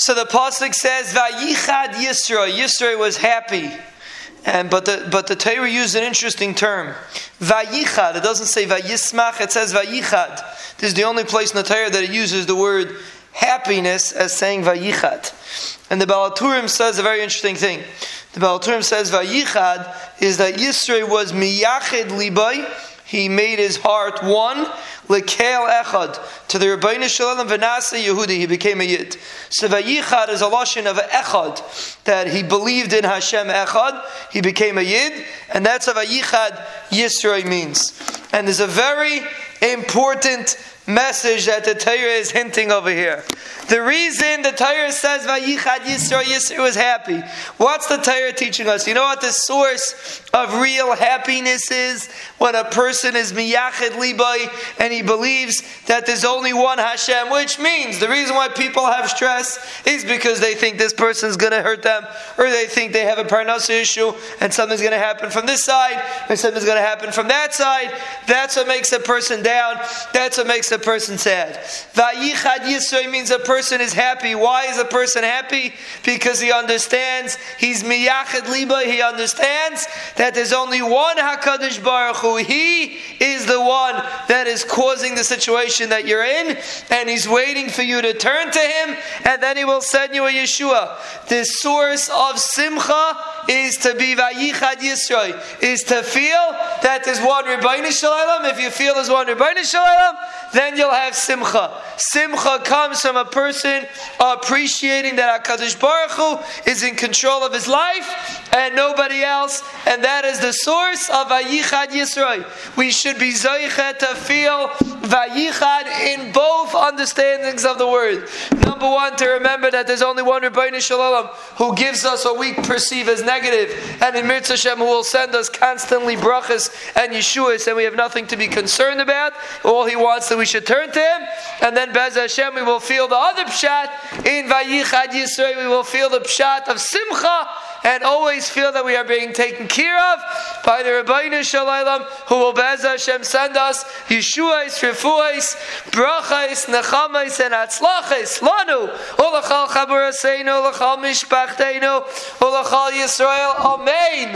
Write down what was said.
So the pasuk says, "Vayichad Yisro." Yisro was happy, and but the but the Torah used an interesting term, "Vayichad." It doesn't say "Vayismach." It says "Vayichad." This is the only place in the Torah that it uses the word happiness as saying "Vayichad." And the Baal HaTurim says a very interesting thing. The Baal HaTurim says "Vayichad" is that Yisro was miyachid libay. He made his heart one Lekel Echad. To the Ribono Shel Olam Vanasa Yehudi, he became a Yid. So Vayichad is a lashon of Echad, that he believed in Hashem Echad, he became a Yid, and that's what Vayichad Yisroi means. And there's a very important message that the Torah is hinting over here. The reason the Torah says Vayichad Yisro Yisro was happy. What's the Torah teaching us? You know what the source of real happiness is? When a person is miyachid libay and he believes that there's only one Hashem, which means the reason why people have stress is because they think this person's going to hurt them, or they think they have a parnasa issue and something's going to happen from this side, and something's going to happen from that side. That's what makes a person down. That's what makes a person sad. Vayichad Yisro means a person person is happy. Why is a person happy? Because he understands he's miyachid liba. He understands that there's only one Hakadosh Baruch Hu. He is the one that is causing the situation that you're in, and he's waiting for you to turn to him, and then he will send you a Yeshua. The source of simcha is to be vayichad Yisroi, is to feel that there's one Ribono Shel Olam. If you feel there's one Ribono Shel Olam, then you'll have simcha. Simcha comes from a person appreciating that HaKadosh Baruch Hu is in control of his life and nobody else, and that is the source of Vayichad Yisroi. We should be Zoichet to feel Vayichad in both understandings of the word. Number one, to remember that there's only one Ribono Shel Olam who gives us what we perceive as negative, and im yirtzeh Hashem who will send us constantly brachas and Yeshuas, and we have nothing to be concerned about. All he wants that we should turn to him, and then Bez Hashem we will feel the other pshat in Vayichad Yisrael. We will feel the pshat of Simcha and always feel that we are being taken care of by the Ribono Shel Olam, who will Bez Hashem send us Yeshuais, Refuais, Brachais, Nechamais, and Atzlachais, Lanu, Ulachal Chaburaseinu, Ulachal Mishpachteinu, Ulachal Yisrael, Amen.